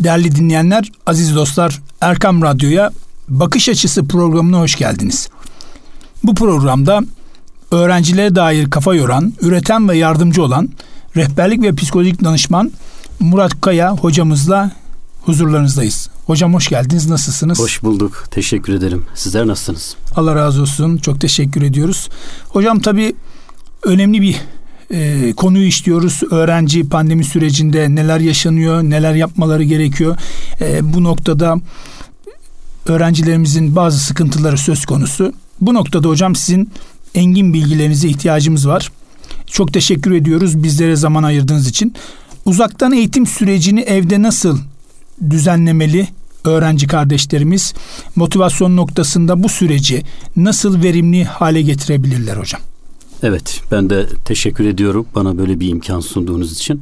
Değerli dinleyenler, aziz dostlar, Erkam Radyo'ya Bakış Açısı programına hoş geldiniz. Bu programda öğrencilere dair kafa yoran, üreten ve yardımcı olan rehberlik ve psikolojik danışman Murat Kaya hocamızla huzurlarınızdayız. Hocam hoş geldiniz. Nasılsınız? Hoş bulduk. Teşekkür ederim. Sizler nasılsınız? Allah razı olsun. Çok teşekkür ediyoruz. Hocam tabii önemli bir e, konuyu işliyoruz. Öğrenci pandemi sürecinde neler yaşanıyor, neler yapmaları gerekiyor. E, bu noktada öğrencilerimizin bazı sıkıntıları söz konusu. Bu noktada hocam sizin engin bilgilerinize ihtiyacımız var. Çok teşekkür ediyoruz bizlere zaman ayırdığınız için. Uzaktan eğitim sürecini evde nasıl düzenlemeli öğrenci kardeşlerimiz motivasyon noktasında bu süreci nasıl verimli hale getirebilirler hocam? Evet ben de teşekkür ediyorum bana böyle bir imkan sunduğunuz için.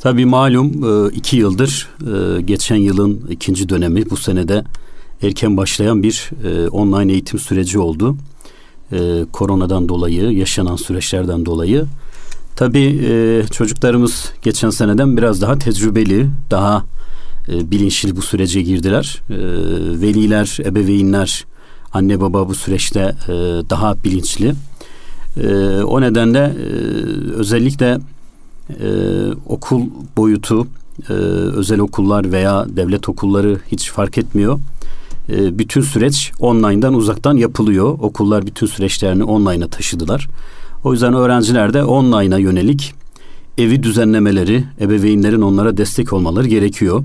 Tabii malum e, iki yıldır e, geçen yılın ikinci dönemi bu senede erken başlayan bir e, online eğitim süreci oldu. Koronadan dolayı yaşanan süreçlerden dolayı. Tabii çocuklarımız geçen seneden biraz daha tecrübeli, daha bilinçli bu sürece girdiler. Veliler, ebeveynler, anne baba bu süreçte daha bilinçli. E, o nedenle e, özellikle e, okul boyutu, e, özel okullar veya devlet okulları hiç fark etmiyor. E, bütün süreç online'dan uzaktan yapılıyor. Okullar bütün süreçlerini online'a taşıdılar. O yüzden öğrenciler de online'a yönelik evi düzenlemeleri, ebeveynlerin onlara destek olmaları gerekiyor.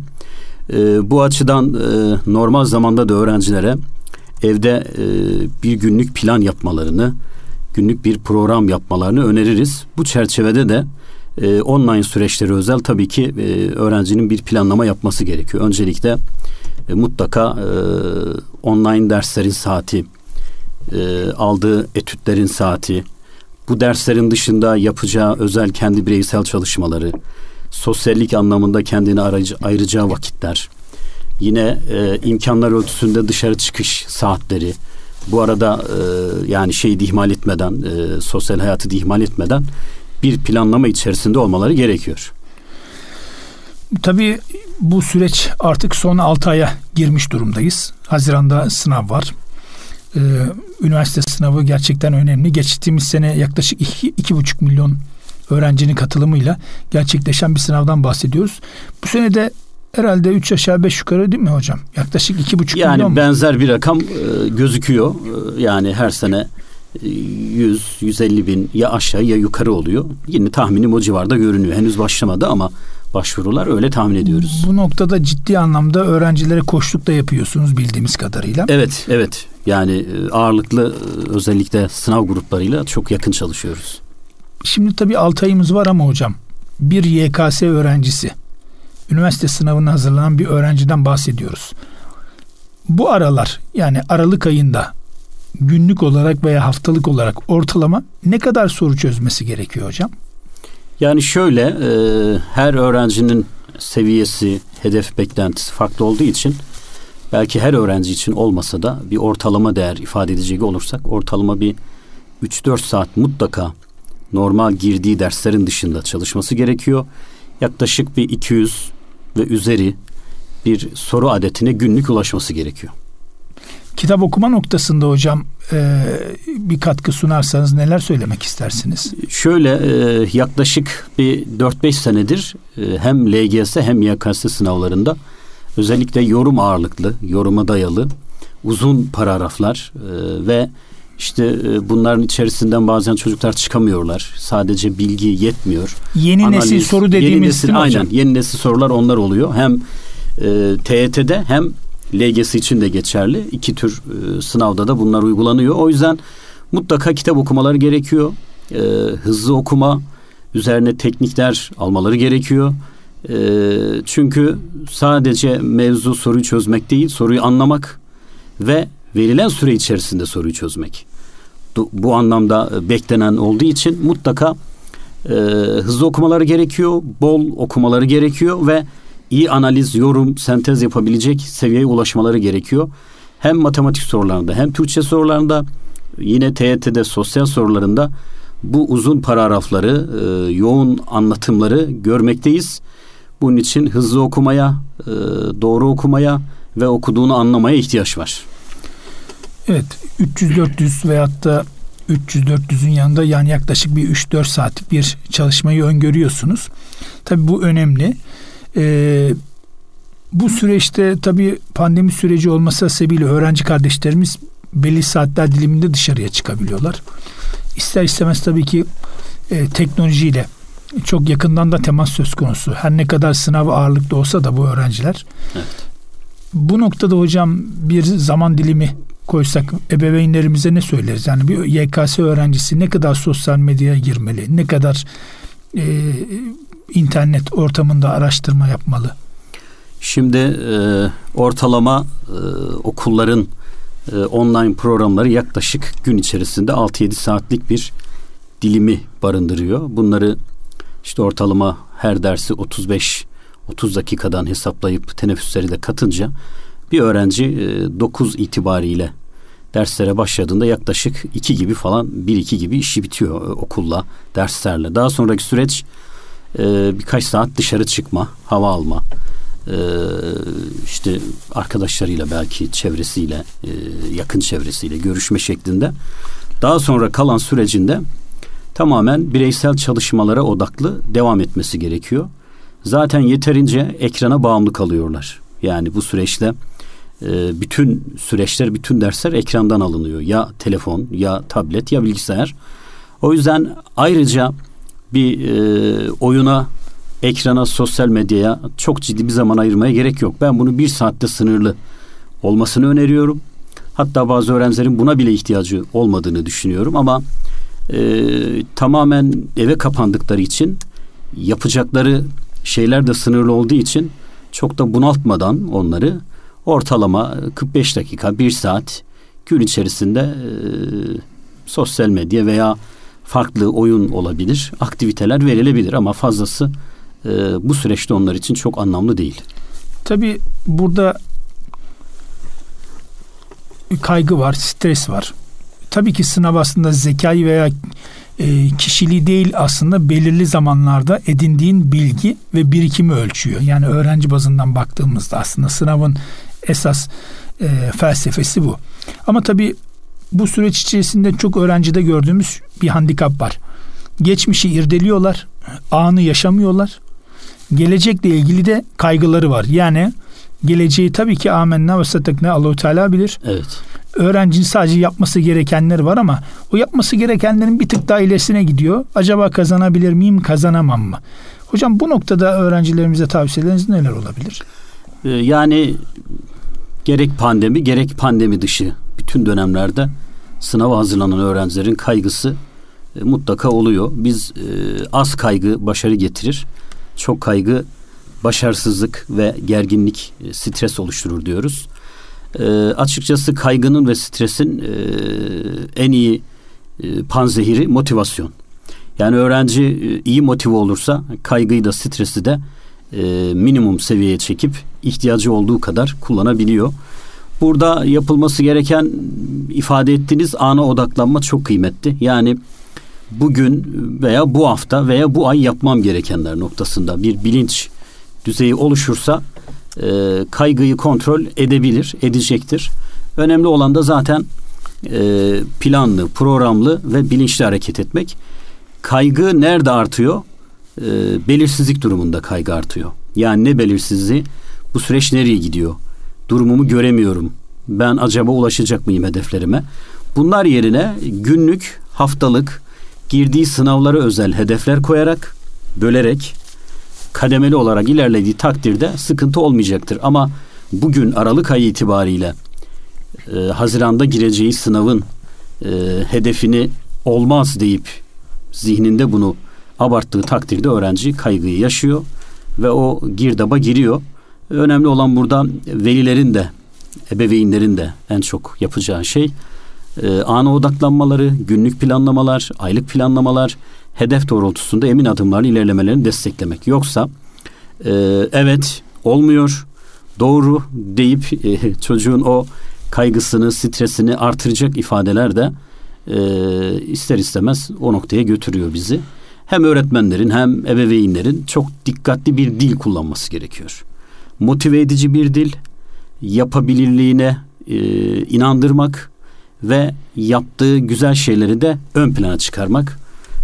E, bu açıdan e, normal zamanda da öğrencilere evde e, bir günlük plan yapmalarını, günlük bir program yapmalarını öneririz. Bu çerçevede de e, online süreçleri özel tabii ki e, öğrencinin bir planlama yapması gerekiyor. Öncelikle e, mutlaka e, online derslerin saati, e, aldığı etütlerin saati, bu derslerin dışında yapacağı özel kendi bireysel çalışmaları, sosyallik anlamında kendini ayıracağı vakitler, yine e, imkanlar ölçüsünde dışarı çıkış saatleri, bu arada e, yani şeyi ihmal etmeden, e, sosyal hayatı ihmal etmeden bir planlama içerisinde olmaları gerekiyor. Tabii bu süreç artık son 6 aya girmiş durumdayız. Haziranda sınav var. Ee, üniversite sınavı gerçekten önemli. Geçtiğimiz sene yaklaşık 2,5 milyon öğrencinin katılımıyla gerçekleşen bir sınavdan bahsediyoruz. Bu sene de herhalde 3 aşağı 5 yukarı değil mi hocam? Yaklaşık 2,5 yani milyon. Yani benzer bir rakam e, gözüküyor. E, yani her sene 100 e, 150 bin ya aşağı ya yukarı oluyor. Yine tahminim o civarda görünüyor. Henüz başlamadı ama başvurular öyle tahmin ediyoruz. Bu noktada ciddi anlamda öğrencilere koşluk da yapıyorsunuz bildiğimiz kadarıyla. Evet, evet. Yani e, ağırlıklı özellikle sınav gruplarıyla çok yakın çalışıyoruz. Şimdi tabii 6 ayımız var ama hocam bir YKS öğrencisi üniversite sınavına hazırlanan bir öğrenciden bahsediyoruz. Bu aralar yani Aralık ayında günlük olarak veya haftalık olarak ortalama ne kadar soru çözmesi gerekiyor hocam? Yani şöyle e, her öğrencinin seviyesi, hedef beklentisi farklı olduğu için belki her öğrenci için olmasa da bir ortalama değer ifade edecek olursak ortalama bir 3-4 saat mutlaka normal girdiği derslerin dışında çalışması gerekiyor. Yaklaşık bir 200 ve üzeri bir soru adetine günlük ulaşması gerekiyor. Kitap okuma noktasında hocam e, bir katkı sunarsanız neler söylemek istersiniz? Şöyle e, yaklaşık bir 4-5 senedir e, hem LGS hem YKS sınavlarında özellikle yorum ağırlıklı, yoruma dayalı uzun paragraflar e, ve işte e, bunların içerisinden bazen çocuklar çıkamıyorlar. Sadece bilgi yetmiyor. Yeni Analiz, nesil soru dediğimiz yeni nesil, aynen, hocam? Yeni nesil sorular onlar oluyor. Hem e, TYT'de hem LGS için de geçerli. İki tür e, sınavda da bunlar uygulanıyor. O yüzden mutlaka kitap okumaları gerekiyor. E, hızlı okuma, üzerine teknikler almaları gerekiyor. E, çünkü sadece mevzu soruyu çözmek değil, soruyu anlamak ve verilen süre içerisinde soruyu çözmek. Bu anlamda e, beklenen olduğu için mutlaka e, hızlı okumaları gerekiyor, bol okumaları gerekiyor ve iyi analiz, yorum, sentez yapabilecek seviyeye ulaşmaları gerekiyor. Hem matematik sorularında hem Türkçe sorularında yine TYT'de sosyal sorularında bu uzun paragrafları, e, yoğun anlatımları görmekteyiz. Bunun için hızlı okumaya, e, doğru okumaya ve okuduğunu anlamaya ihtiyaç var. Evet 300-400 veyahut da 300-400'ün yanında yani yaklaşık bir 3-4 saatlik bir çalışmayı öngörüyorsunuz. Tabii bu önemli. Ee, bu süreçte tabii pandemi süreci olması sebebiyle öğrenci kardeşlerimiz belli saatler diliminde dışarıya çıkabiliyorlar. İster istemez tabii ki e, teknolojiyle çok yakından da temas söz konusu. Her ne kadar sınav ağırlıkta olsa da bu öğrenciler. Evet. Bu noktada hocam bir zaman dilimi koysak ebeveynlerimize ne söyleriz? Yani bir YKS öğrencisi ne kadar sosyal medyaya girmeli? Ne kadar e, internet ortamında araştırma yapmalı? Şimdi e, ortalama e, okulların e, online programları yaklaşık gün içerisinde 6-7 saatlik bir dilimi barındırıyor. Bunları işte ortalama her dersi 35 30 dakikadan hesaplayıp teneffüsleri de katınca bir öğrenci e, 9 itibariyle derslere başladığında yaklaşık 2 gibi falan 1-2 gibi işi bitiyor e, okulla, derslerle. Daha sonraki süreç e, birkaç saat dışarı çıkma, hava alma, e, işte arkadaşlarıyla belki çevresiyle, yakın çevresiyle görüşme şeklinde. Daha sonra kalan sürecinde tamamen bireysel çalışmalara odaklı devam etmesi gerekiyor. Zaten yeterince ekrana bağımlı kalıyorlar. Yani bu süreçte e, bütün süreçler, bütün dersler ekrandan alınıyor. Ya telefon, ya tablet, ya bilgisayar. O yüzden ayrıca bir e, oyuna, ekrana, sosyal medyaya çok ciddi bir zaman ayırmaya gerek yok. Ben bunu bir saatte sınırlı olmasını öneriyorum. Hatta bazı öğrencilerin buna bile ihtiyacı olmadığını düşünüyorum ama e, tamamen eve kapandıkları için yapacakları şeyler de sınırlı olduğu için çok da bunaltmadan onları ortalama 45 dakika, bir saat gün içerisinde e, sosyal medya veya farklı oyun olabilir, aktiviteler verilebilir ama fazlası e, bu süreçte onlar için çok anlamlı değil. Tabii burada kaygı var, stres var. Tabii ki sınav aslında zekayı veya e, kişiliği değil aslında belirli zamanlarda edindiğin bilgi ve birikimi ölçüyor. Yani öğrenci bazından baktığımızda aslında sınavın esas e, felsefesi bu. Ama tabii bu süreç içerisinde çok öğrencide gördüğümüz bir handikap var. Geçmişi irdeliyorlar, anı yaşamıyorlar. Gelecekle ilgili de kaygıları var. Yani geleceği tabii ki amenna ve satakne Allahu Teala bilir. Evet. Öğrencinin sadece yapması gerekenler var ama o yapması gerekenlerin bir tık daha ilerisine gidiyor. Acaba kazanabilir miyim, kazanamam mı? Hocam bu noktada öğrencilerimize tavsiyeleriniz neler olabilir? Ee, yani gerek pandemi gerek pandemi dışı bütün dönemlerde sınava hazırlanan öğrencilerin kaygısı e, mutlaka oluyor. Biz e, az kaygı başarı getirir. Çok kaygı başarısızlık ve gerginlik, e, stres oluşturur diyoruz. E, açıkçası kaygının ve stresin e, en iyi e, panzehiri motivasyon. Yani öğrenci e, iyi motive olursa kaygıyı da stresi de e, minimum seviyeye çekip ihtiyacı olduğu kadar kullanabiliyor. Burada yapılması gereken ifade ettiğiniz ana odaklanma çok kıymetli. Yani bugün veya bu hafta veya bu ay yapmam gerekenler noktasında bir bilinç düzeyi oluşursa e, kaygıyı kontrol edebilir, edecektir. Önemli olan da zaten e, planlı, programlı ve bilinçli hareket etmek. Kaygı nerede artıyor? E, belirsizlik durumunda kaygı artıyor. Yani ne belirsizliği? Bu süreç nereye gidiyor? Durumumu göremiyorum. Ben acaba ulaşacak mıyım hedeflerime? Bunlar yerine günlük, haftalık, girdiği sınavlara özel hedefler koyarak, bölerek, kademeli olarak ilerlediği takdirde sıkıntı olmayacaktır. Ama bugün Aralık ayı itibariyle e, Haziran'da gireceği sınavın e, hedefini olmaz deyip zihninde bunu abarttığı takdirde öğrenci kaygıyı yaşıyor ve o girdaba giriyor. Önemli olan burada velilerin de ebeveynlerin de en çok yapacağı şey e, ana odaklanmaları, günlük planlamalar, aylık planlamalar, hedef doğrultusunda emin adımlarla ilerlemelerini desteklemek. Yoksa e, evet olmuyor, doğru deyip e, çocuğun o kaygısını, stresini artıracak ifadeler de e, ister istemez o noktaya götürüyor bizi. Hem öğretmenlerin hem ebeveynlerin çok dikkatli bir dil kullanması gerekiyor. Motive edici bir dil, yapabilirliğine e, inandırmak ve yaptığı güzel şeyleri de ön plana çıkarmak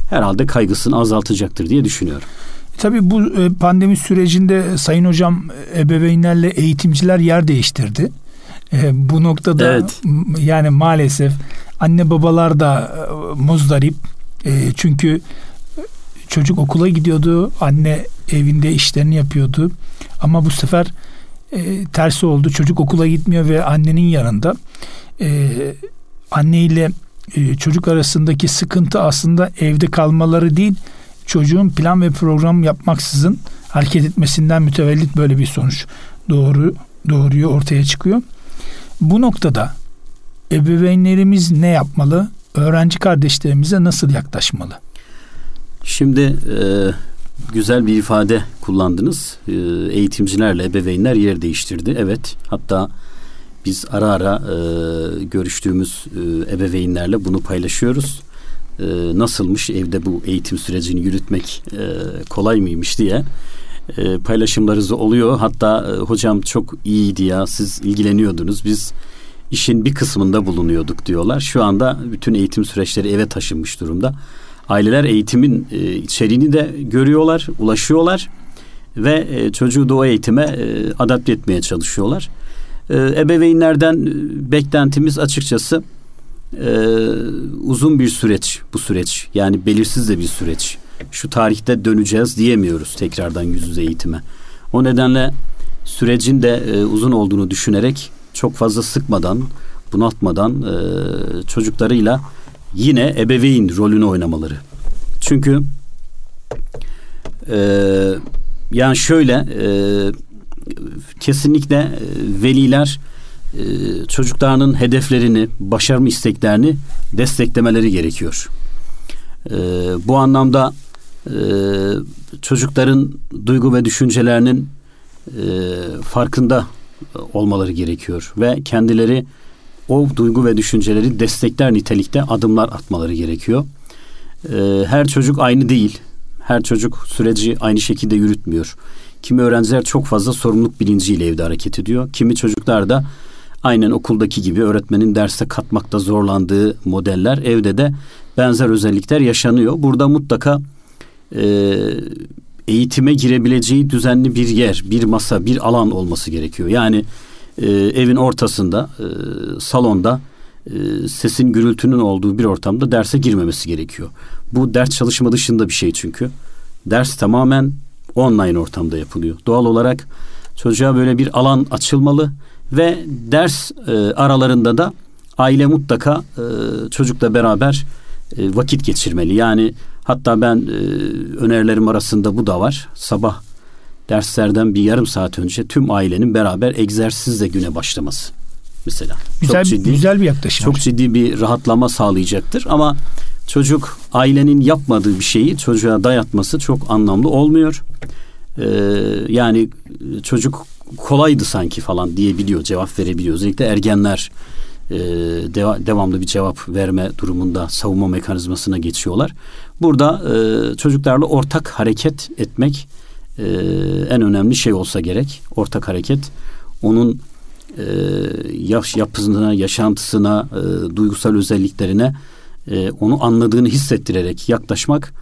herhalde kaygısını azaltacaktır diye düşünüyorum. Tabii bu e, pandemi sürecinde Sayın Hocam ebeveynlerle eğitimciler yer değiştirdi. E, bu noktada evet. yani maalesef anne babalar da e, muzdarip. çünkü çocuk okula gidiyordu, anne evinde işlerini yapıyordu. Ama bu sefer tersi oldu. Çocuk okula gitmiyor ve annenin yanında. anne ile çocuk arasındaki sıkıntı aslında evde kalmaları değil, çocuğun plan ve program yapmaksızın hareket etmesinden mütevellit böyle bir sonuç doğru doğruyu ortaya çıkıyor. Bu noktada ebeveynlerimiz ne yapmalı? Öğrenci kardeşlerimize nasıl yaklaşmalı? Şimdi e, güzel bir ifade kullandınız. E, eğitimcilerle ebeveynler yer değiştirdi. Evet. Hatta biz ara ara e, görüştüğümüz e, ebeveynlerle bunu paylaşıyoruz e, nasılmış evde bu eğitim sürecini yürütmek e, kolay mıymış diye e, paylaşımlarınız oluyor. Hatta e, hocam çok iyiydi ya siz ilgileniyordunuz biz işin bir kısmında bulunuyorduk diyorlar. Şu anda bütün eğitim süreçleri eve taşınmış durumda. Aileler eğitimin e, içeriğini de görüyorlar, ulaşıyorlar ve e, çocuğu da o eğitime e, adapte etmeye çalışıyorlar. E, ebeveynlerden e, beklentimiz açıkçası uzun bir süreç bu süreç. Yani belirsiz de bir süreç. Şu tarihte döneceğiz diyemiyoruz tekrardan yüz yüze eğitime. O nedenle sürecin de uzun olduğunu düşünerek çok fazla sıkmadan, bunaltmadan e, çocuklarıyla yine ebeveyn rolünü oynamaları. Çünkü e, yani şöyle e, kesinlikle e, veliler e, çocuklarının hedeflerini, başarma isteklerini desteklemeleri gerekiyor. E, bu anlamda e, çocukların duygu ve düşüncelerinin farkında olmaları gerekiyor ve kendileri o duygu ve düşünceleri destekler nitelikte adımlar atmaları gerekiyor. her çocuk aynı değil. Her çocuk süreci aynı şekilde yürütmüyor. Kimi öğrenciler çok fazla sorumluluk bilinciyle evde hareket ediyor. Kimi çocuklar da aynen okuldaki gibi öğretmenin derste katmakta zorlandığı modeller evde de benzer özellikler yaşanıyor. Burada mutlaka e, eğitime girebileceği düzenli bir yer, bir masa, bir alan olması gerekiyor. Yani e, evin ortasında, e, salonda e, sesin gürültünün olduğu bir ortamda derse girmemesi gerekiyor. Bu ders çalışma dışında bir şey çünkü. Ders tamamen online ortamda yapılıyor. Doğal olarak çocuğa böyle bir alan açılmalı ve ders e, aralarında da aile mutlaka e, çocukla beraber e, vakit geçirmeli. Yani hatta ben e, önerilerim arasında bu da var. Sabah derslerden bir yarım saat önce tüm ailenin beraber egzersizle güne başlaması mesela. Güzel, çok ciddi, güzel bir yaklaşım. Çok ciddi bir rahatlama sağlayacaktır ama çocuk ailenin yapmadığı bir şeyi çocuğa dayatması çok anlamlı olmuyor. Ee, yani çocuk kolaydı sanki falan diyebiliyor, cevap verebiliyor. Özellikle ergenler e, deva, devamlı bir cevap verme durumunda savunma mekanizmasına geçiyorlar. Burada e, çocuklarla ortak hareket etmek e, en önemli şey olsa gerek. Ortak hareket onun e, yaş, yapısına, yaşantısına, e, duygusal özelliklerine e, onu anladığını hissettirerek yaklaşmak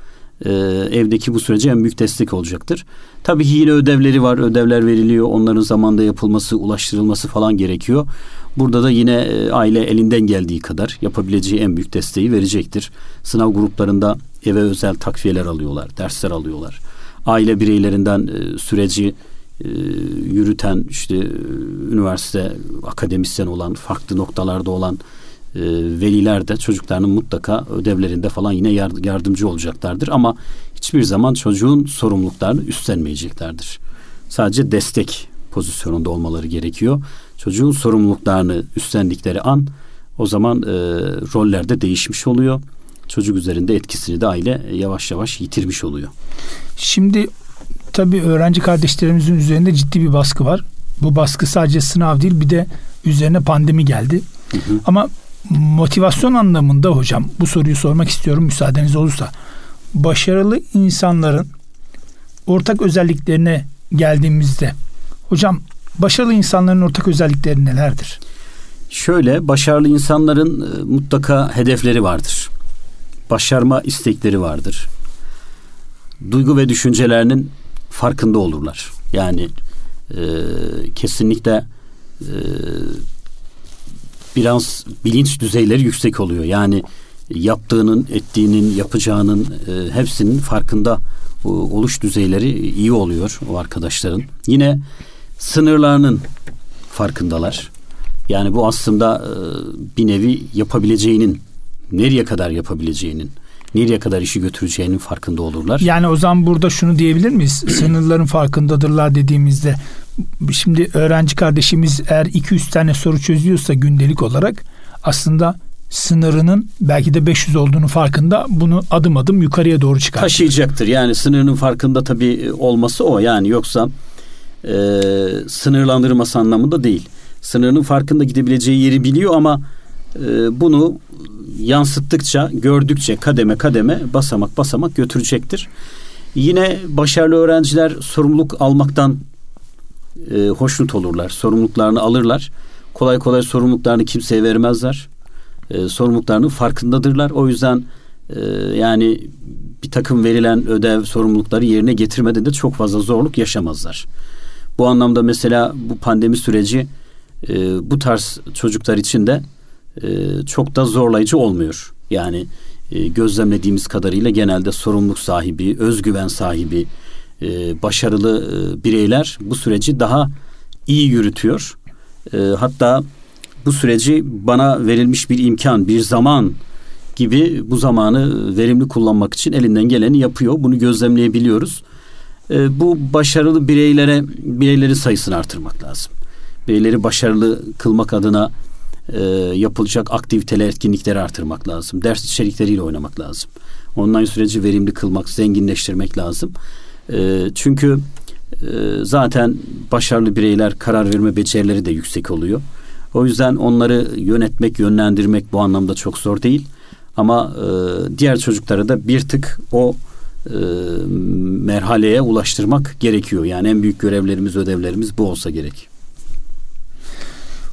e, evdeki bu sürece en büyük destek olacaktır. Tabii ki yine ödevleri var. Ödevler veriliyor. Onların zamanda yapılması, ulaştırılması falan gerekiyor. Burada da yine e, aile elinden geldiği kadar yapabileceği en büyük desteği verecektir. Sınav gruplarında eve özel takviyeler alıyorlar, dersler alıyorlar. Aile bireylerinden e, süreci e, yürüten işte üniversite akademisyen olan farklı noktalarda olan e, veliler de çocuklarının mutlaka ödevlerinde falan yine yardımcı olacaklardır ama hiçbir zaman çocuğun sorumluluklarını üstlenmeyeceklerdir. Sadece destek pozisyonunda olmaları gerekiyor. Çocuğun sorumluluklarını üstlendikleri an o zaman e, roller de değişmiş oluyor. Çocuk üzerinde etkisini de aile yavaş yavaş yitirmiş oluyor. Şimdi tabii öğrenci kardeşlerimizin üzerinde ciddi bir baskı var. Bu baskı sadece sınav değil bir de üzerine pandemi geldi. Hı hı. Ama motivasyon anlamında hocam bu soruyu sormak istiyorum müsaadeniz olursa. başarılı insanların ortak özelliklerine geldiğimizde hocam başarılı insanların ortak özellikleri nelerdir? Şöyle başarılı insanların e, mutlaka hedefleri vardır. Başarma istekleri vardır. Duygu ve düşüncelerinin farkında olurlar. Yani e, kesinlikle e, biraz bilinç düzeyleri yüksek oluyor. Yani yaptığının, ettiğinin, yapacağının e, hepsinin farkında e, oluş düzeyleri iyi oluyor o arkadaşların. Yine sınırlarının farkındalar. Yani bu aslında e, bir nevi yapabileceğinin, nereye kadar yapabileceğinin, nereye kadar işi götüreceğinin farkında olurlar. Yani o zaman burada şunu diyebilir miyiz? Sınırların farkındadırlar dediğimizde şimdi öğrenci kardeşimiz eğer 200 tane soru çözüyorsa gündelik olarak aslında sınırının belki de 500 olduğunu farkında bunu adım adım yukarıya doğru çıkar. Taşıyacaktır. Yani sınırının farkında tabii olması o. Yani yoksa e, sınırlandırması anlamında değil. Sınırının farkında gidebileceği yeri biliyor ama e, bunu yansıttıkça, gördükçe kademe kademe basamak basamak götürecektir. Yine başarılı öğrenciler sorumluluk almaktan e, hoşnut olurlar. Sorumluluklarını alırlar. Kolay kolay sorumluluklarını kimseye vermezler. E, sorumluluklarının farkındadırlar. O yüzden e, yani bir takım verilen ödev sorumlulukları yerine getirmede de çok fazla zorluk yaşamazlar. Bu anlamda mesela bu pandemi süreci e, bu tarz çocuklar için de e, çok da zorlayıcı olmuyor. Yani e, gözlemlediğimiz kadarıyla genelde sorumluluk sahibi, özgüven sahibi, e, başarılı e, bireyler bu süreci daha iyi yürütüyor. E, hatta bu süreci bana verilmiş bir imkan, bir zaman gibi bu zamanı verimli kullanmak için elinden geleni yapıyor. Bunu gözlemleyebiliyoruz. E, bu başarılı bireylere bireylerin sayısını artırmak lazım. Bireyleri başarılı kılmak adına e, yapılacak aktiviteler, etkinlikleri artırmak lazım. Ders içerikleriyle oynamak lazım. Online süreci verimli kılmak, zenginleştirmek lazım. E, çünkü e, zaten başarılı bireyler karar verme becerileri de yüksek oluyor. O yüzden onları yönetmek, yönlendirmek bu anlamda çok zor değil. Ama e, diğer çocukları da bir tık o e, merhaleye ulaştırmak gerekiyor. Yani en büyük görevlerimiz, ödevlerimiz bu olsa gerek.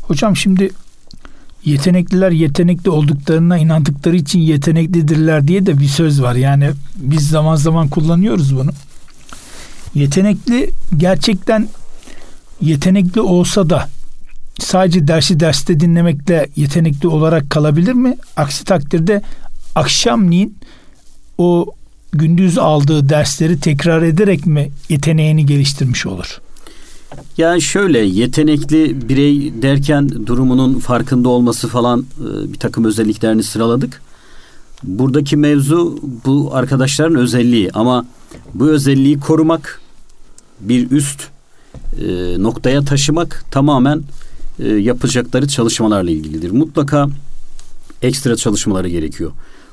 Hocam şimdi yetenekliler yetenekli olduklarına inandıkları için yeteneklidirler diye de bir söz var. Yani biz zaman zaman kullanıyoruz bunu. Yetenekli gerçekten yetenekli olsa da sadece dersi derste dinlemekle yetenekli olarak kalabilir mi? Aksi takdirde akşamleyin o gündüz aldığı dersleri tekrar ederek mi yeteneğini geliştirmiş olur? Yani şöyle yetenekli birey derken durumunun farkında olması falan e, bir takım özelliklerini sıraladık. Buradaki mevzu bu arkadaşların özelliği ama bu özelliği korumak bir üst e, noktaya taşımak tamamen e, yapacakları çalışmalarla ilgilidir. Mutlaka ekstra çalışmaları gerekiyor.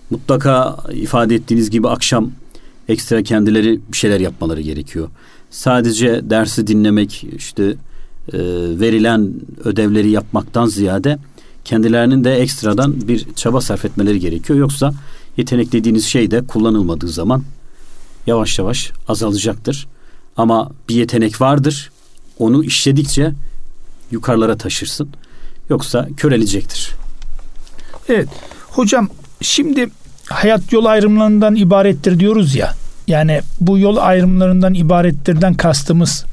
Mutlaka ifade ettiğiniz gibi akşam ekstra kendileri bir şeyler yapmaları gerekiyor. Sadece dersi dinlemek işte e, verilen ödevleri yapmaktan ziyade kendilerinin de ekstradan bir çaba sarf etmeleri gerekiyor. Yoksa yetenek dediğiniz şey de kullanılmadığı zaman yavaş yavaş azalacaktır. Ama bir yetenek vardır. Onu işledikçe yukarılara taşırsın. Yoksa körelecektir. Evet. Hocam şimdi hayat yol ayrımlarından ibarettir diyoruz ya. Yani bu yol ayrımlarından ibarettirden kastımız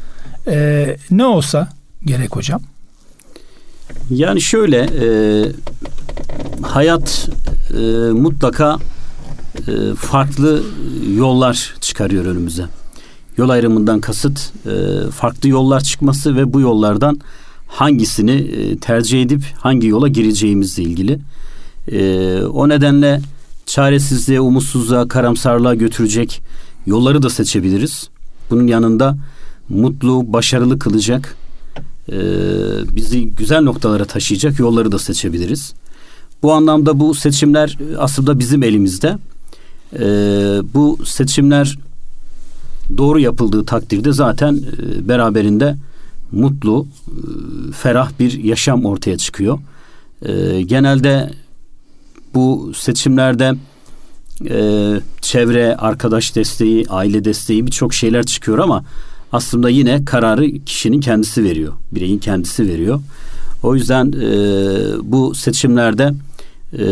e, ne olsa gerek hocam? Yani şöyle e, hayat e, mutlaka e, farklı yollar çıkarıyor önümüze. Yol ayrımından kasıt e, farklı yollar çıkması ve bu yollardan hangisini e, tercih edip hangi yola gireceğimizle ilgili. E, o nedenle çaresizliğe, umutsuzluğa, karamsarlığa götürecek yolları da seçebiliriz. Bunun yanında mutlu, başarılı kılacak, e, bizi güzel noktalara taşıyacak yolları da seçebiliriz. Bu anlamda bu seçimler aslında bizim elimizde. E, bu seçimler doğru yapıldığı takdirde zaten e, beraberinde mutlu, e, ferah bir yaşam ortaya çıkıyor. E, genelde bu seçimlerde e, çevre, arkadaş desteği, aile desteği birçok şeyler çıkıyor ama aslında yine kararı kişinin kendisi veriyor. Bireyin kendisi veriyor. O yüzden e, bu seçimlerde e,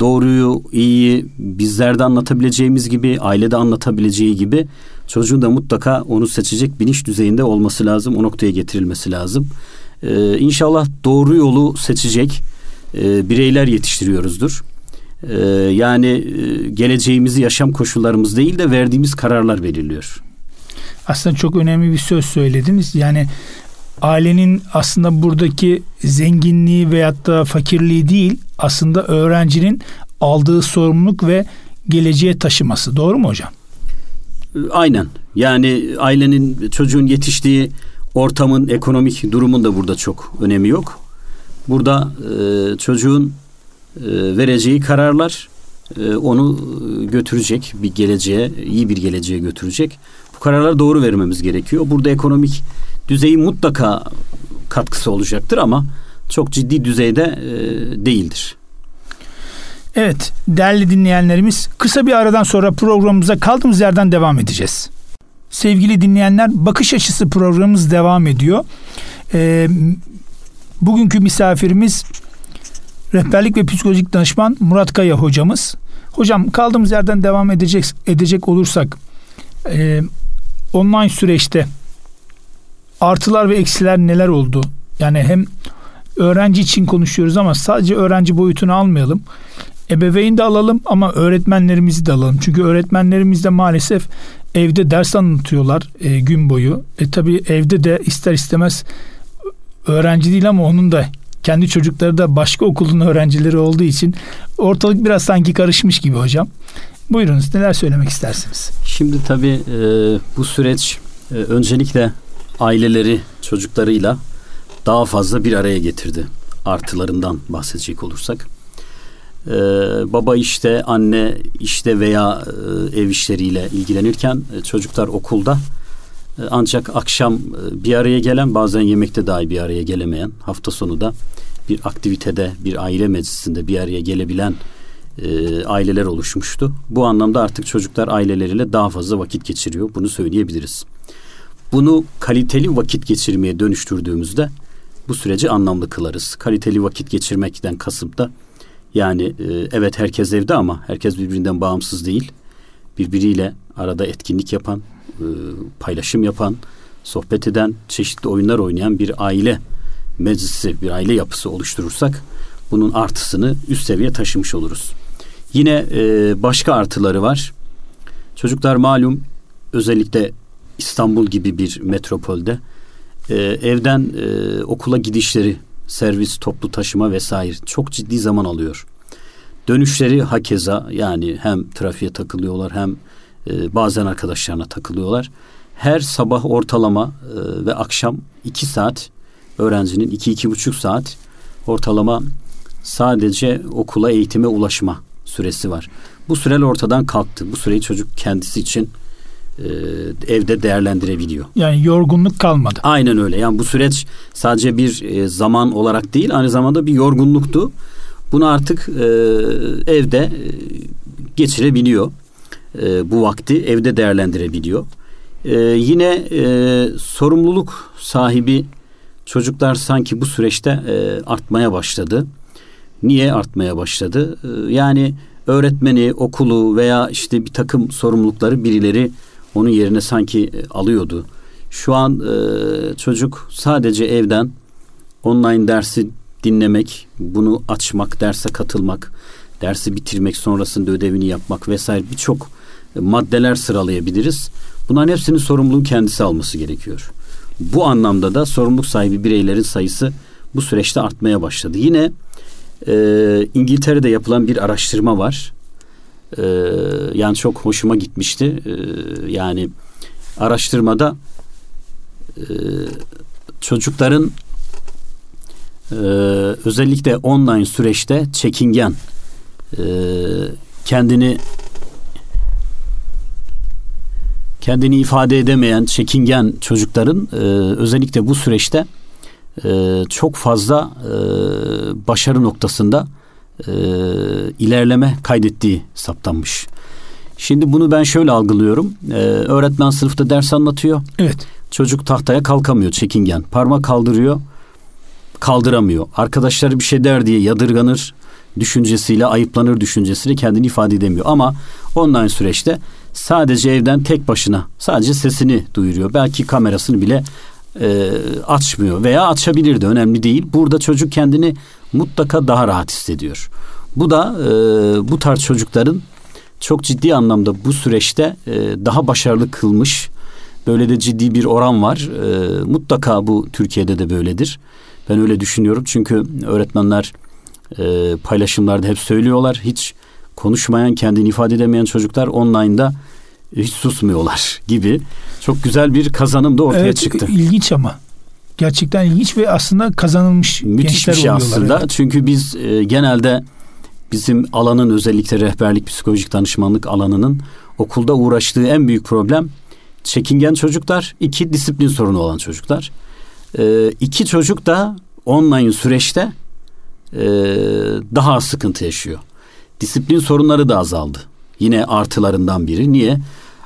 doğruyu, iyiyi bizlerde anlatabileceğimiz gibi, ailede anlatabileceği gibi çocuğun da mutlaka onu seçecek bilinç düzeyinde olması lazım. O noktaya getirilmesi lazım. E, inşallah doğru yolu seçecek e, bireyler yetiştiriyoruzdur. E, yani e, geleceğimizi yaşam koşullarımız değil de verdiğimiz kararlar belirliyor. Aslında çok önemli bir söz söylediniz. Yani ailenin aslında buradaki zenginliği veyahut da fakirliği değil aslında öğrencinin aldığı sorumluluk ve geleceğe taşıması. Doğru mu hocam? Aynen. Yani ailenin çocuğun yetiştiği ortamın ekonomik durumun da burada çok önemi yok. Burada e, çocuğun vereceği kararlar e, onu götürecek bir geleceğe, iyi bir geleceğe götürecek. Bu kararları doğru vermemiz gerekiyor. Burada ekonomik düzeyin mutlaka katkısı olacaktır ama çok ciddi düzeyde e, değildir. Evet değerli dinleyenlerimiz kısa bir aradan sonra programımıza kaldığımız yerden devam edeceğiz. Sevgili dinleyenler bakış açısı programımız devam ediyor. Ee, bugünkü misafirimiz rehberlik ve psikolojik danışman Murat Kaya hocamız. Hocam kaldığımız yerden devam edecek edecek olursak e, online süreçte artılar ve eksiler neler oldu? Yani hem öğrenci için konuşuyoruz ama sadece öğrenci boyutunu almayalım. Ebeveyn de alalım ama öğretmenlerimizi de alalım. Çünkü öğretmenlerimiz de maalesef evde ders anlatıyorlar e, gün boyu. E tabi evde de ister istemez öğrenci değil ama onun da kendi çocukları da başka okulun öğrencileri olduğu için ortalık biraz sanki karışmış gibi hocam. Buyurunuz neler söylemek istersiniz? Şimdi tabii e, bu süreç e, öncelikle aileleri çocuklarıyla daha fazla bir araya getirdi. Artılarından bahsedecek olursak. Ee, baba işte, anne işte veya e, ev işleriyle ilgilenirken e, çocuklar okulda ancak akşam e, bir araya gelen bazen yemekte dahi bir araya gelemeyen hafta sonu da bir aktivitede bir aile meclisinde bir araya gelebilen e, aileler oluşmuştu. Bu anlamda artık çocuklar aileleriyle daha fazla vakit geçiriyor. Bunu söyleyebiliriz. Bunu kaliteli vakit geçirmeye dönüştürdüğümüzde bu süreci anlamlı kılarız. Kaliteli vakit geçirmekten kasıp da yani e, evet herkes evde ama herkes birbirinden bağımsız değil. Birbiriyle arada etkinlik yapan, e, paylaşım yapan, sohbet eden, çeşitli oyunlar oynayan bir aile meclisi, bir aile yapısı oluşturursak bunun artısını üst seviye taşımış oluruz. Yine e, başka artıları var. Çocuklar malum özellikle İstanbul gibi bir metropolde e, evden e, okula gidişleri, servis, toplu taşıma vesaire çok ciddi zaman alıyor. Dönüşleri hakeza yani hem trafiğe takılıyorlar hem e, bazen arkadaşlarına takılıyorlar. Her sabah ortalama e, ve akşam iki saat öğrencinin iki iki buçuk saat ortalama sadece okula eğitime ulaşma süresi var. Bu süreler ortadan kalktı. Bu süreyi çocuk kendisi için e, evde değerlendirebiliyor. Yani yorgunluk kalmadı. Aynen öyle. Yani bu süreç sadece bir e, zaman olarak değil aynı zamanda bir yorgunluktu. Bunu artık e, evde e, geçirebiliyor. E, bu vakti evde değerlendirebiliyor. E, yine e, sorumluluk sahibi çocuklar sanki bu süreçte e, artmaya başladı. Niye artmaya başladı? E, yani öğretmeni, okulu veya işte bir takım sorumlulukları birileri onun yerine sanki e, alıyordu. Şu an e, çocuk sadece evden online dersi dinlemek, bunu açmak, derse katılmak, dersi bitirmek, sonrasında ödevini yapmak vesaire birçok maddeler sıralayabiliriz. Bunların hepsinin sorumluluğu kendisi alması gerekiyor. Bu anlamda da sorumluluk sahibi bireylerin sayısı bu süreçte artmaya başladı. Yine e, İngiltere'de yapılan bir araştırma var. E, yani çok hoşuma gitmişti. E, yani araştırmada e, çocukların e, özellikle online süreçte çekingen e, kendini kendini ifade edemeyen çekingen çocukların e, özellikle bu süreçte e, çok fazla e, başarı noktasında e, ilerleme kaydettiği saptanmış. Şimdi bunu ben şöyle algılıyorum. Ee, öğretmen sınıfta ders anlatıyor. Evet. Çocuk tahtaya kalkamıyor çekingen. Parmak kaldırıyor. Kaldıramıyor. Arkadaşları bir şey der diye yadırganır düşüncesiyle ayıplanır düşüncesiyle kendini ifade edemiyor. Ama online süreçte sadece evden tek başına sadece sesini duyuruyor. Belki kamerasını bile e, açmıyor veya açabilir de önemli değil. Burada çocuk kendini mutlaka daha rahat hissediyor. Bu da e, bu tarz çocukların çok ciddi anlamda bu süreçte e, daha başarılı kılmış. Böyle de ciddi bir oran var. E, mutlaka bu Türkiye'de de böyledir. Ben öyle düşünüyorum çünkü öğretmenler e, paylaşımlarda hep söylüyorlar. Hiç konuşmayan, kendini ifade edemeyen çocuklar online'da hiç susmuyorlar gibi. Çok güzel bir kazanım da ortaya evet, çıktı. İlginç ama. Gerçekten ilginç ve aslında kazanılmış Müthiş bir şey aslında. Evet. Çünkü biz e, genelde bizim alanın özellikle rehberlik psikolojik danışmanlık alanının okulda uğraştığı en büyük problem çekingen çocuklar, iki disiplin sorunu olan çocuklar. E, iki çocuk da online süreçte e, daha az sıkıntı yaşıyor. Disiplin sorunları da azaldı. Yine artılarından biri. Niye?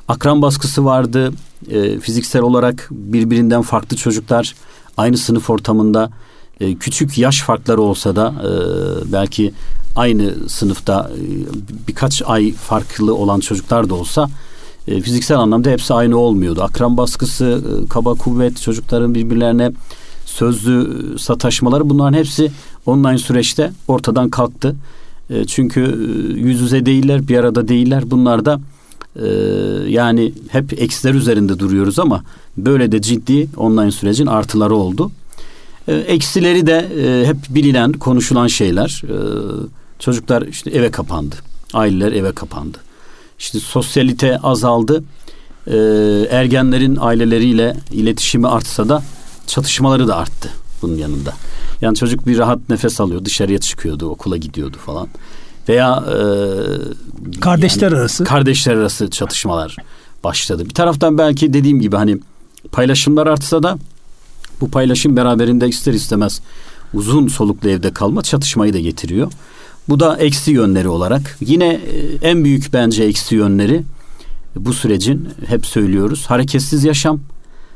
Akran baskısı vardı. E, fiziksel olarak birbirinden farklı çocuklar aynı sınıf ortamında e, küçük yaş farkları olsa da e, belki aynı sınıfta e, birkaç ay farklı olan çocuklar da olsa e, fiziksel anlamda hepsi aynı olmuyordu. Akran baskısı, e, kaba kuvvet, çocukların birbirlerine sözlü sataşmaları bunların hepsi online süreçte ortadan kalktı. E, çünkü e, yüz yüze değiller, bir arada değiller. Bunlar da e, yani hep eksiler üzerinde duruyoruz ama böyle de ciddi online sürecin artıları oldu. E, eksileri de e, hep bilinen, konuşulan şeyler. E, çocuklar işte eve kapandı. Aileler eve kapandı. İşte sosyalite azaldı. Ergenlerin aileleriyle iletişimi artsa da çatışmaları da arttı bunun yanında. Yani çocuk bir rahat nefes alıyor, dışarıya çıkıyordu, okula gidiyordu falan. Veya e, kardeşler yani, arası kardeşler arası çatışmalar başladı. Bir taraftan belki dediğim gibi hani paylaşımlar artsa da bu paylaşım beraberinde ister istemez uzun soluklu evde kalma çatışmayı da getiriyor. Bu da eksi yönleri olarak. Yine e, en büyük bence eksi yönleri bu sürecin hep söylüyoruz. Hareketsiz yaşam,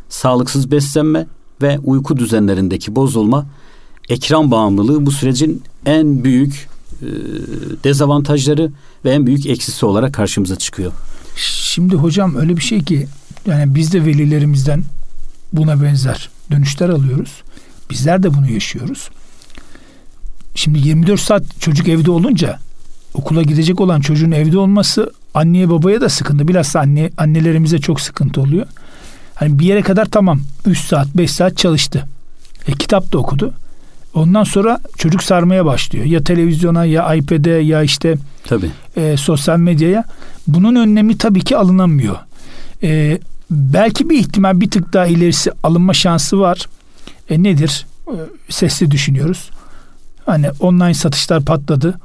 sağlıksız beslenme ve uyku düzenlerindeki bozulma, ekran bağımlılığı bu sürecin en büyük dezavantajları ve en büyük eksisi olarak karşımıza çıkıyor. Şimdi hocam öyle bir şey ki yani biz de velilerimizden buna benzer dönüşler alıyoruz. Bizler de bunu yaşıyoruz. Şimdi 24 saat çocuk evde olunca okula gidecek olan çocuğun evde olması anneye babaya da sıkıntı. Bilhassa anne annelerimize çok sıkıntı oluyor. Hani bir yere kadar tamam 3 saat 5 saat çalıştı. E, kitap da okudu. Ondan sonra çocuk sarmaya başlıyor. Ya televizyona ya iPad'e ya işte tabii. E, sosyal medyaya. Bunun önlemi tabii ki alınamıyor. E, belki bir ihtimal bir tık daha ilerisi alınma şansı var. E, nedir? E, sesli düşünüyoruz. Hani online satışlar patladı.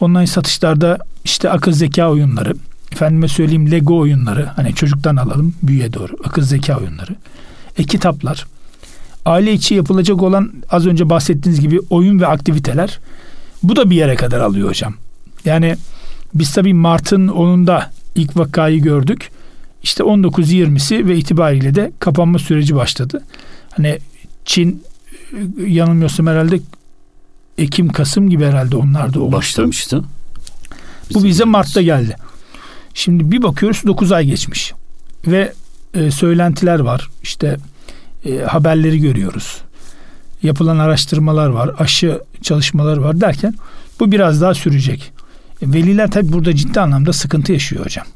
Online satışlarda işte akıl zeka oyunları, efendime söyleyeyim Lego oyunları, hani çocuktan alalım büyüye doğru, akıl zeka oyunları, e, kitaplar, aile içi yapılacak olan az önce bahsettiğiniz gibi oyun ve aktiviteler bu da bir yere kadar alıyor hocam. Yani biz tabii Mart'ın 10'unda ilk vakayı gördük. İşte 19-20'si ve itibariyle de kapanma süreci başladı. Hani Çin yanılmıyorsam herhalde Ekim Kasım gibi herhalde onlar da olmuştu. Başlamıştı. Bizim Bu bize Mart'ta geldi. Şimdi bir bakıyoruz 9 ay geçmiş ve e, söylentiler var. İşte e, haberleri görüyoruz. Yapılan araştırmalar var, aşı çalışmaları var derken bu biraz daha sürecek. E, veliler tabi burada ciddi anlamda sıkıntı yaşıyor hocam.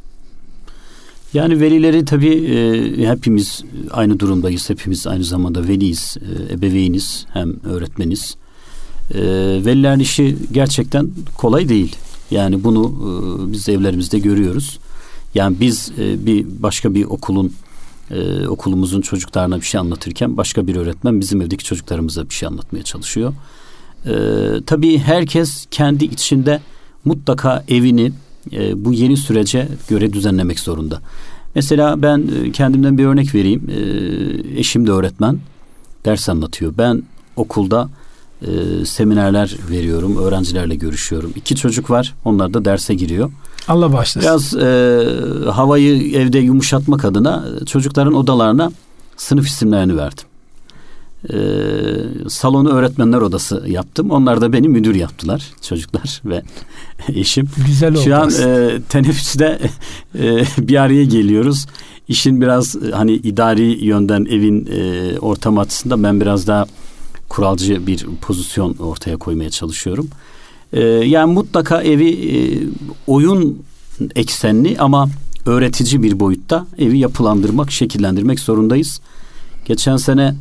Yani velileri tabii e, hepimiz aynı durumdayız. Hepimiz aynı zamanda veliyiz, e, ebeveyniz, hem öğretmeniz. E, velilerin işi gerçekten kolay değil. Yani bunu e, biz evlerimizde görüyoruz. Yani biz e, bir başka bir okulun e, okulumuzun çocuklarına bir şey anlatırken başka bir öğretmen bizim evdeki çocuklarımıza bir şey anlatmaya çalışıyor. E, tabii herkes kendi içinde mutlaka evini e, bu yeni sürece göre düzenlemek zorunda. Mesela ben e, kendimden bir örnek vereyim. E, eşim de öğretmen ders anlatıyor. Ben okulda e, seminerler veriyorum. Öğrencilerle görüşüyorum. İki çocuk var. Onlar da derse giriyor. Allah başlasın. Biraz e, havayı evde yumuşatmak adına çocukların odalarına sınıf isimlerini verdim. E, salonu öğretmenler odası yaptım. Onlar da beni müdür yaptılar çocuklar ve eşim. Güzel oldu. Şu an e, teneffüste e, bir araya geliyoruz. İşin biraz hani idari yönden evin e, ortam açısından ben biraz daha kuralcı bir pozisyon ortaya koymaya çalışıyorum. E, yani mutlaka evi e, oyun eksenli ama öğretici bir boyutta evi yapılandırmak, şekillendirmek zorundayız. Geçen sene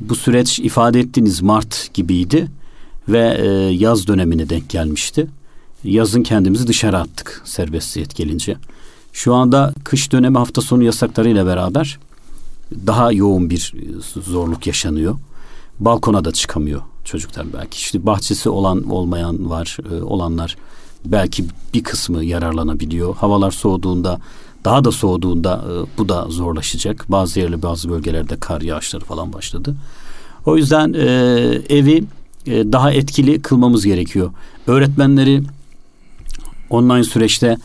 bu süreç ifade ettiğiniz Mart gibiydi ve e, yaz dönemine denk gelmişti. Yazın kendimizi dışarı attık serbestiyet gelince. Şu anda kış dönemi hafta sonu yasaklarıyla beraber daha yoğun bir zorluk yaşanıyor. Balkona da çıkamıyor çocuklar belki. İşte bahçesi olan olmayan var, e, olanlar belki bir kısmı yararlanabiliyor. Havalar soğuduğunda daha da soğuduğunda e, bu da zorlaşacak. Bazı yerli bazı bölgelerde kar yağışları falan başladı. O yüzden e, evi e, daha etkili kılmamız gerekiyor. Öğretmenleri online süreçte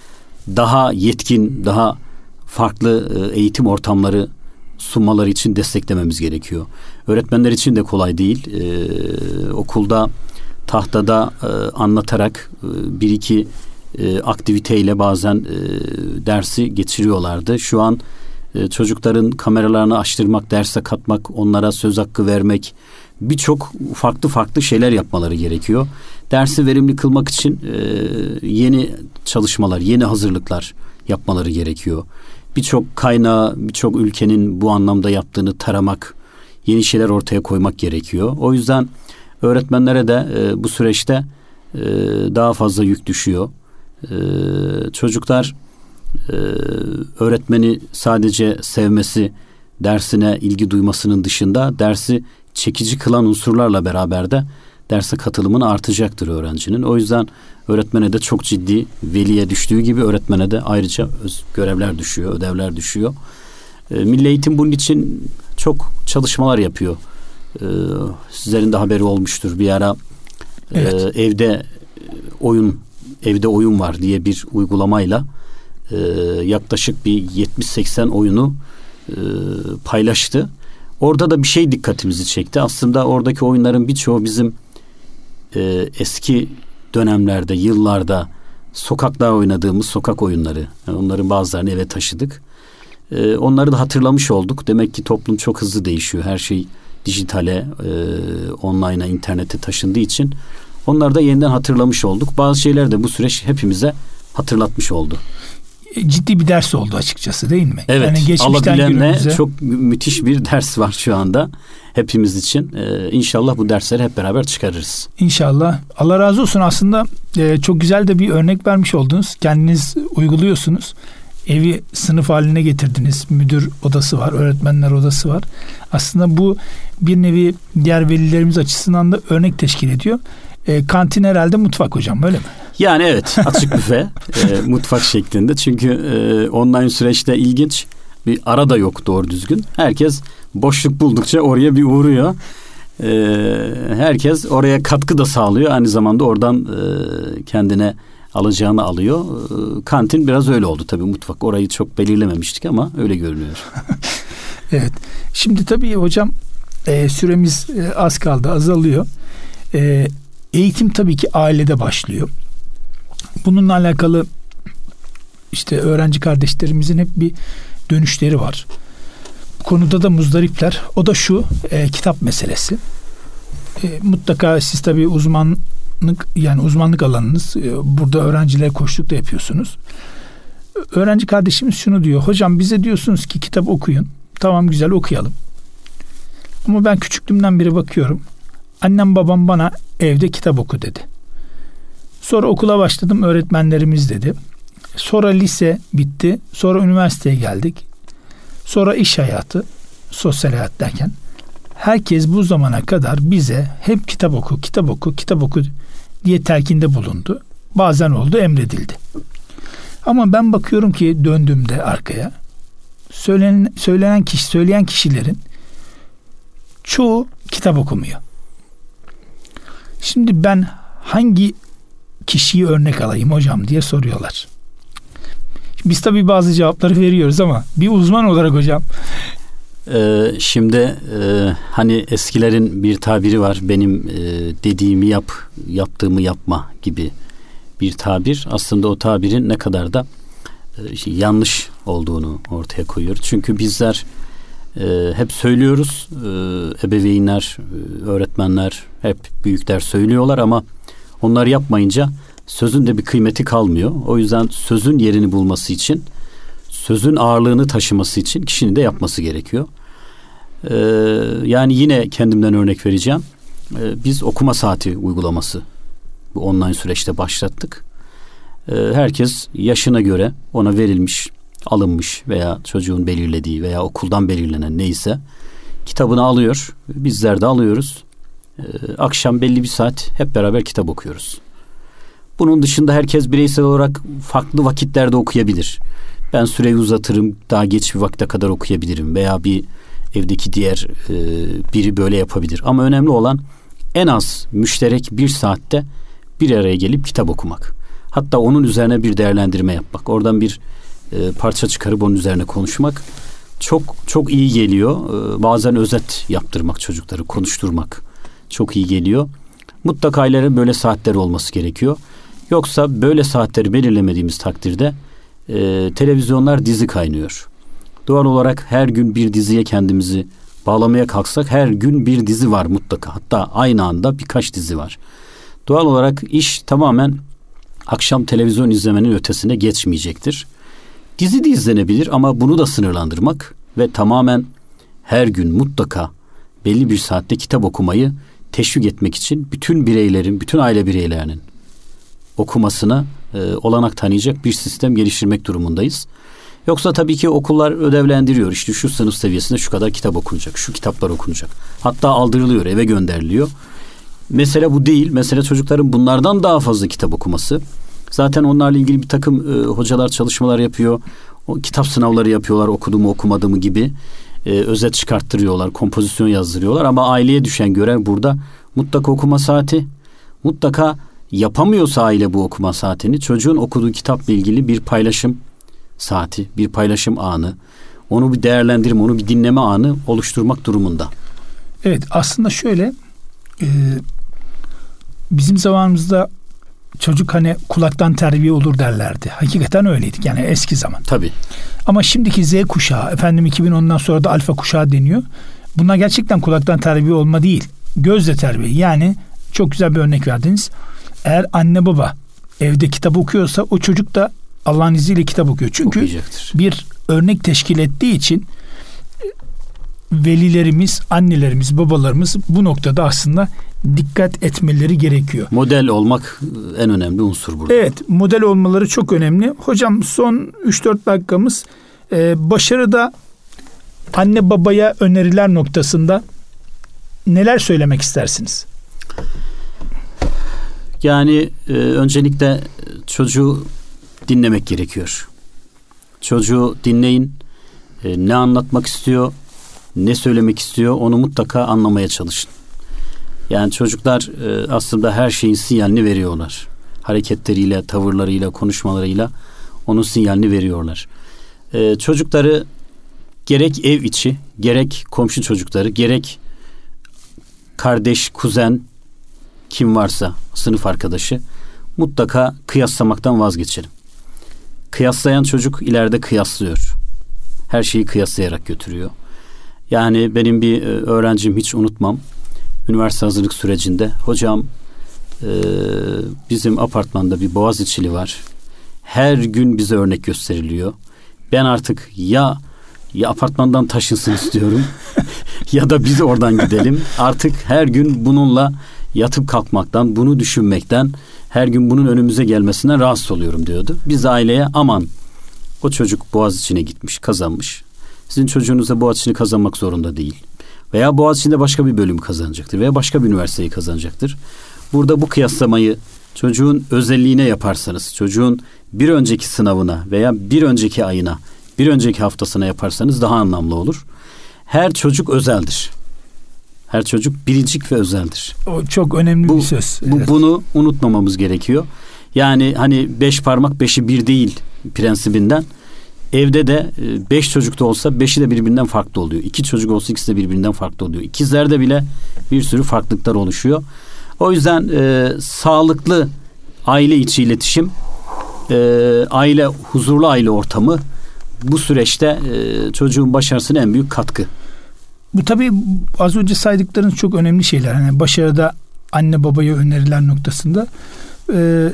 daha yetkin, daha farklı e, eğitim ortamları sunmaları için desteklememiz gerekiyor. Öğretmenler için de kolay değil. Ee, okulda tahtada e, anlatarak e, bir iki e, aktiviteyle bazen e, dersi geçiriyorlardı. Şu an e, çocukların kameralarını açtırmak, derse katmak, onlara söz hakkı vermek birçok farklı farklı şeyler yapmaları gerekiyor. Dersi verimli kılmak için e, yeni çalışmalar, yeni hazırlıklar yapmaları gerekiyor. Birçok kaynağı, birçok ülkenin bu anlamda yaptığını taramak, yeni şeyler ortaya koymak gerekiyor. O yüzden öğretmenlere de e, bu süreçte e, daha fazla yük düşüyor. E, çocuklar e, öğretmeni sadece sevmesi, dersine ilgi duymasının dışında dersi çekici kılan unsurlarla beraber de derse katılımını artacaktır öğrencinin. O yüzden öğretmene de çok ciddi veliye düştüğü gibi öğretmene de ayrıca görevler düşüyor, ödevler düşüyor. E, Milli Eğitim bunun için çok çalışmalar yapıyor. E, sizlerin de haberi olmuştur. Bir ara e, evet. e, evde oyun evde oyun var diye bir uygulamayla e, yaklaşık bir 70-80 oyunu e, paylaştı. Orada da bir şey dikkatimizi çekti. Aslında oradaki oyunların birçoğu bizim e, eski dönemlerde, yıllarda sokakta oynadığımız sokak oyunları. Yani onların bazılarını eve taşıdık. E, onları da hatırlamış olduk. Demek ki toplum çok hızlı değişiyor. Her şey dijitale, e, online'a, internete taşındığı için onları da yeniden hatırlamış olduk. Bazı şeyler de bu süreç hepimize hatırlatmış oldu ciddi bir ders oldu açıkçası değil mi? Evet. Yani geçmişten günümüze... çok müthiş bir ders var şu anda hepimiz için. Ee, inşallah bu dersleri hep beraber çıkarırız. İnşallah. Allah razı olsun aslında e, çok güzel de bir örnek vermiş oldunuz. Kendiniz uyguluyorsunuz. Evi sınıf haline getirdiniz. Müdür odası var, öğretmenler odası var. Aslında bu bir nevi diğer velilerimiz açısından da örnek teşkil ediyor. E, kantin herhalde mutfak hocam öyle mi? Yani evet açık büfe e, mutfak şeklinde. Çünkü e, online süreçte ilginç bir ara da yok doğru düzgün. Herkes boşluk buldukça oraya bir uğruyor. E, herkes oraya katkı da sağlıyor. Aynı zamanda oradan e, kendine alacağını alıyor. E, kantin biraz öyle oldu tabii mutfak. Orayı çok belirlememiştik ama öyle görünüyor. evet. Şimdi tabii hocam e, süremiz e, az kaldı azalıyor. E, eğitim tabii ki ailede başlıyor. Bununla alakalı işte öğrenci kardeşlerimizin hep bir dönüşleri var. Bu konuda da muzdaripler. O da şu e, kitap meselesi. E, mutlaka siz tabii uzmanlık yani uzmanlık alanınız e, burada öğrencilere koştuk da yapıyorsunuz. Öğrenci kardeşimiz şunu diyor. Hocam bize diyorsunuz ki kitap okuyun. Tamam güzel okuyalım. Ama ben küçüklüğümden beri bakıyorum. Annem babam bana evde kitap oku dedi. Sonra okula başladım öğretmenlerimiz dedi. Sonra lise bitti. Sonra üniversiteye geldik. Sonra iş hayatı, sosyal hayat derken herkes bu zamana kadar bize hep kitap oku, kitap oku, kitap oku diye telkinde bulundu. Bazen oldu emredildi. Ama ben bakıyorum ki döndüğümde arkaya söylenen, söylenen kişi, söyleyen kişilerin çoğu kitap okumuyor. Şimdi ben hangi kişiyi örnek alayım hocam diye soruyorlar. Biz tabii bazı cevapları veriyoruz ama bir uzman olarak hocam. Ee, şimdi e, hani eskilerin bir tabiri var benim e, dediğimi yap yaptığımı yapma gibi bir tabir aslında o tabirin ne kadar da e, yanlış olduğunu ortaya koyuyor. Çünkü bizler e, hep söylüyoruz e, ebeveynler, e, öğretmenler hep büyükler söylüyorlar ama onlar yapmayınca sözün de bir kıymeti kalmıyor. O yüzden sözün yerini bulması için sözün ağırlığını taşıması için kişinin de yapması gerekiyor. Ee, yani yine kendimden örnek vereceğim. Ee, biz okuma saati uygulaması bu online süreçte başlattık. Ee, herkes yaşına göre ona verilmiş, alınmış veya çocuğun belirlediği veya okuldan belirlenen neyse kitabını alıyor. Bizler de alıyoruz. Ee, akşam belli bir saat hep beraber kitap okuyoruz. Bunun dışında herkes bireysel olarak farklı vakitlerde okuyabilir. Ben süreyi uzatırım, daha geç bir vakte kadar okuyabilirim veya bir evdeki diğer e, biri böyle yapabilir. Ama önemli olan en az müşterek bir saatte bir araya gelip kitap okumak. Hatta onun üzerine bir değerlendirme yapmak. Oradan bir e, parça çıkarıp onun üzerine konuşmak çok çok iyi geliyor. E, bazen özet yaptırmak çocukları, konuşturmak çok iyi geliyor. Mutlaka ailelerin böyle saatleri olması gerekiyor. Yoksa böyle saatleri belirlemediğimiz takdirde e, televizyonlar dizi kaynıyor. Doğal olarak her gün bir diziye kendimizi bağlamaya kalksak her gün bir dizi var mutlaka. Hatta aynı anda birkaç dizi var. Doğal olarak iş tamamen akşam televizyon izlemenin ötesine geçmeyecektir. Dizi de izlenebilir ama bunu da sınırlandırmak ve tamamen her gün mutlaka belli bir saatte kitap okumayı teşvik etmek için bütün bireylerin, bütün aile bireylerinin okumasına e, olanak tanıyacak bir sistem geliştirmek durumundayız. Yoksa tabii ki okullar ödevlendiriyor. İşte şu sınıf seviyesinde şu kadar kitap okunacak, şu kitaplar okunacak. Hatta aldırılıyor, eve gönderiliyor. Mesele bu değil. Mesele çocukların bunlardan daha fazla kitap okuması. Zaten onlarla ilgili bir takım e, hocalar çalışmalar yapıyor. O kitap sınavları yapıyorlar okuduğumu okumadığımı gibi. E, özet çıkarttırıyorlar, kompozisyon yazdırıyorlar. Ama aileye düşen görev burada mutlaka okuma saati, mutlaka yapamıyorsa aile bu okuma saatini çocuğun okuduğu kitapla ilgili bir paylaşım saati, bir paylaşım anı, onu bir değerlendirme, onu bir dinleme anı oluşturmak durumunda. Evet aslında şöyle e, bizim zamanımızda çocuk hani kulaktan terbiye olur derlerdi. Hakikaten öyleydik yani eski zaman. Tabii. Ama şimdiki Z kuşağı efendim 2010'dan sonra da alfa kuşağı deniyor. Bunlar gerçekten kulaktan terbiye olma değil. Gözle terbiye. Yani çok güzel bir örnek verdiniz. Eğer anne baba evde kitap okuyorsa o çocuk da Allah'ın izniyle kitap okuyor. Çünkü bir örnek teşkil ettiği için velilerimiz, annelerimiz, babalarımız bu noktada aslında dikkat etmeleri gerekiyor. Model olmak en önemli unsur burada. Evet, model olmaları çok önemli. Hocam son 3-4 dakikamız e, başarıda anne babaya öneriler noktasında neler söylemek istersiniz? Yani e, öncelikle çocuğu dinlemek gerekiyor. Çocuğu dinleyin. E, ne anlatmak istiyor, ne söylemek istiyor onu mutlaka anlamaya çalışın. Yani çocuklar e, aslında her şeyin sinyalini veriyorlar. Hareketleriyle, tavırlarıyla, konuşmalarıyla onun sinyalini veriyorlar. E, çocukları gerek ev içi, gerek komşu çocukları, gerek kardeş, kuzen, kim varsa sınıf arkadaşı mutlaka kıyaslamaktan vazgeçelim. Kıyaslayan çocuk ileride kıyaslıyor. Her şeyi kıyaslayarak götürüyor. Yani benim bir e, öğrencim hiç unutmam. Üniversite hazırlık sürecinde hocam e, bizim apartmanda bir boğaz içili var. Her gün bize örnek gösteriliyor. Ben artık ya ya apartmandan taşınsın istiyorum ya da biz oradan gidelim. Artık her gün bununla yatıp kalkmaktan, bunu düşünmekten, her gün bunun önümüze gelmesinden rahatsız oluyorum diyordu. Biz aileye aman o çocuk boğaz içine gitmiş, kazanmış. Sizin çocuğunuz da Boğaziçi'ni kazanmak zorunda değil. Veya Boğaziçi'nde başka bir bölüm kazanacaktır veya başka bir üniversiteyi kazanacaktır. Burada bu kıyaslamayı çocuğun özelliğine yaparsanız, çocuğun bir önceki sınavına veya bir önceki ayına, bir önceki haftasına yaparsanız daha anlamlı olur. Her çocuk özeldir. Her çocuk biricik ve özeldir. O çok önemli bu, bir söz. Bu, Evet. Bunu unutmamamız gerekiyor. Yani hani beş parmak beşi bir değil prensibinden. Evde de e, beş çocuk da olsa beşi de birbirinden farklı oluyor. İki çocuk olsa ikisi de birbirinden farklı oluyor. İkizlerde bile bir sürü farklılıklar oluşuyor. O yüzden e, sağlıklı aile içi iletişim, e, aile huzurlu aile ortamı bu süreçte e, çocuğun başarısına en büyük katkı. Bu tabii az önce saydıklarınız çok önemli şeyler. Hani başarıda anne babaya önerilen noktasında. Ee,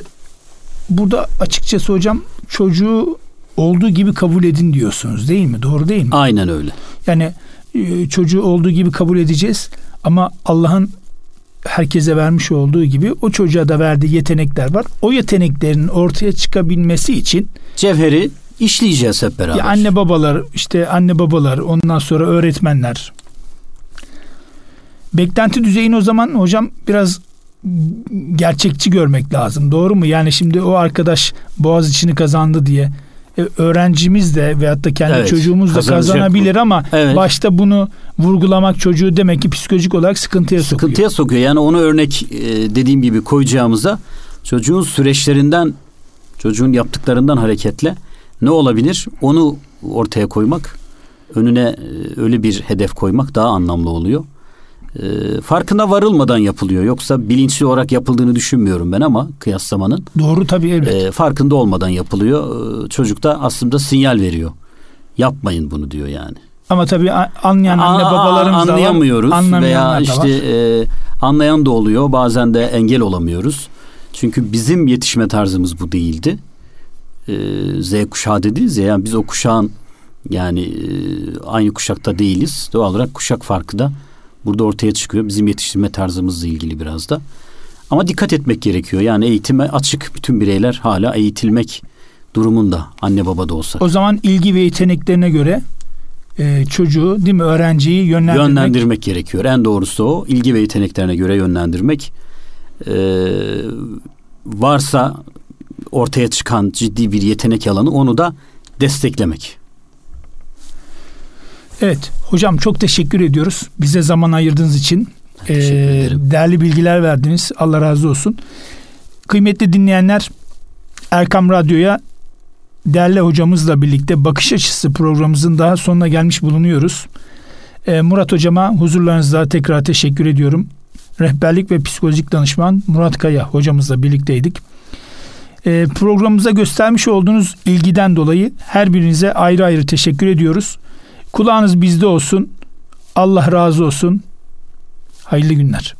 burada açıkçası hocam çocuğu olduğu gibi kabul edin diyorsunuz değil mi? Doğru değil mi? Aynen öyle. Yani e, çocuğu olduğu gibi kabul edeceğiz ama Allah'ın herkese vermiş olduğu gibi o çocuğa da verdiği yetenekler var. O yeteneklerin ortaya çıkabilmesi için Cevheri işleyeceğiz hep beraber. ya anne babalar işte anne babalar ondan sonra öğretmenler beklenti düzeyini o zaman hocam biraz gerçekçi görmek lazım. Doğru mu? Yani şimdi o arkadaş boğaz içini kazandı diye e, öğrencimiz de veyahut da kendi Evet, çocuğumuz da kazanabilir ama Evet. başta bunu vurgulamak çocuğu demek ki psikolojik olarak sıkıntıya sokuyor. sıkıntıya sokuyor. Yani onu örnek e, dediğim gibi koyacağımıza çocuğun süreçlerinden, çocuğun yaptıklarından hareketle ne olabilir? Onu ortaya koymak, önüne e, öyle bir hedef koymak daha anlamlı oluyor. E, farkına varılmadan yapılıyor. Yoksa bilinçli olarak yapıldığını düşünmüyorum ben ama kıyaslamanın. Doğru tabii evet. E, farkında olmadan yapılıyor. E, çocuk da aslında sinyal veriyor. Yapmayın bunu diyor yani. Ama tabii anlayan anne babalarımız da anlayamıyoruz veya işte e, anlayan da oluyor bazen de engel olamıyoruz. Çünkü bizim yetişme tarzımız bu değildi. E, Z kuşağı dediğiz ya yani biz o kuşağın yani e, aynı kuşakta değiliz. Doğal olarak kuşak farkı da burada ortaya çıkıyor. Bizim yetiştirme tarzımızla ilgili biraz da. Ama dikkat etmek gerekiyor. Yani eğitime açık bütün bireyler hala eğitilmek durumunda anne baba da olsa. O zaman ilgi ve yeteneklerine göre e, çocuğu değil mi öğrenciyi yönlendirmek. yönlendirmek gerekiyor. En doğrusu o. İlgi ve yeteneklerine göre yönlendirmek. Ee, varsa ortaya çıkan ciddi bir yetenek alanı onu da desteklemek. Evet hocam çok teşekkür ediyoruz. Bize zaman ayırdığınız için. E, değerli bilgiler verdiniz. Allah razı olsun. Kıymetli dinleyenler Erkam Radyo'ya değerli hocamızla birlikte Bakış Açısı programımızın daha sonuna gelmiş bulunuyoruz. E, Murat hocama huzurlarınızda tekrar teşekkür ediyorum. Rehberlik ve psikolojik danışman Murat Kaya hocamızla birlikteydik. E, programımıza göstermiş olduğunuz ilgiden dolayı her birinize ayrı ayrı teşekkür ediyoruz. Kulağınız bizde olsun. Allah razı olsun. Hayırlı günler.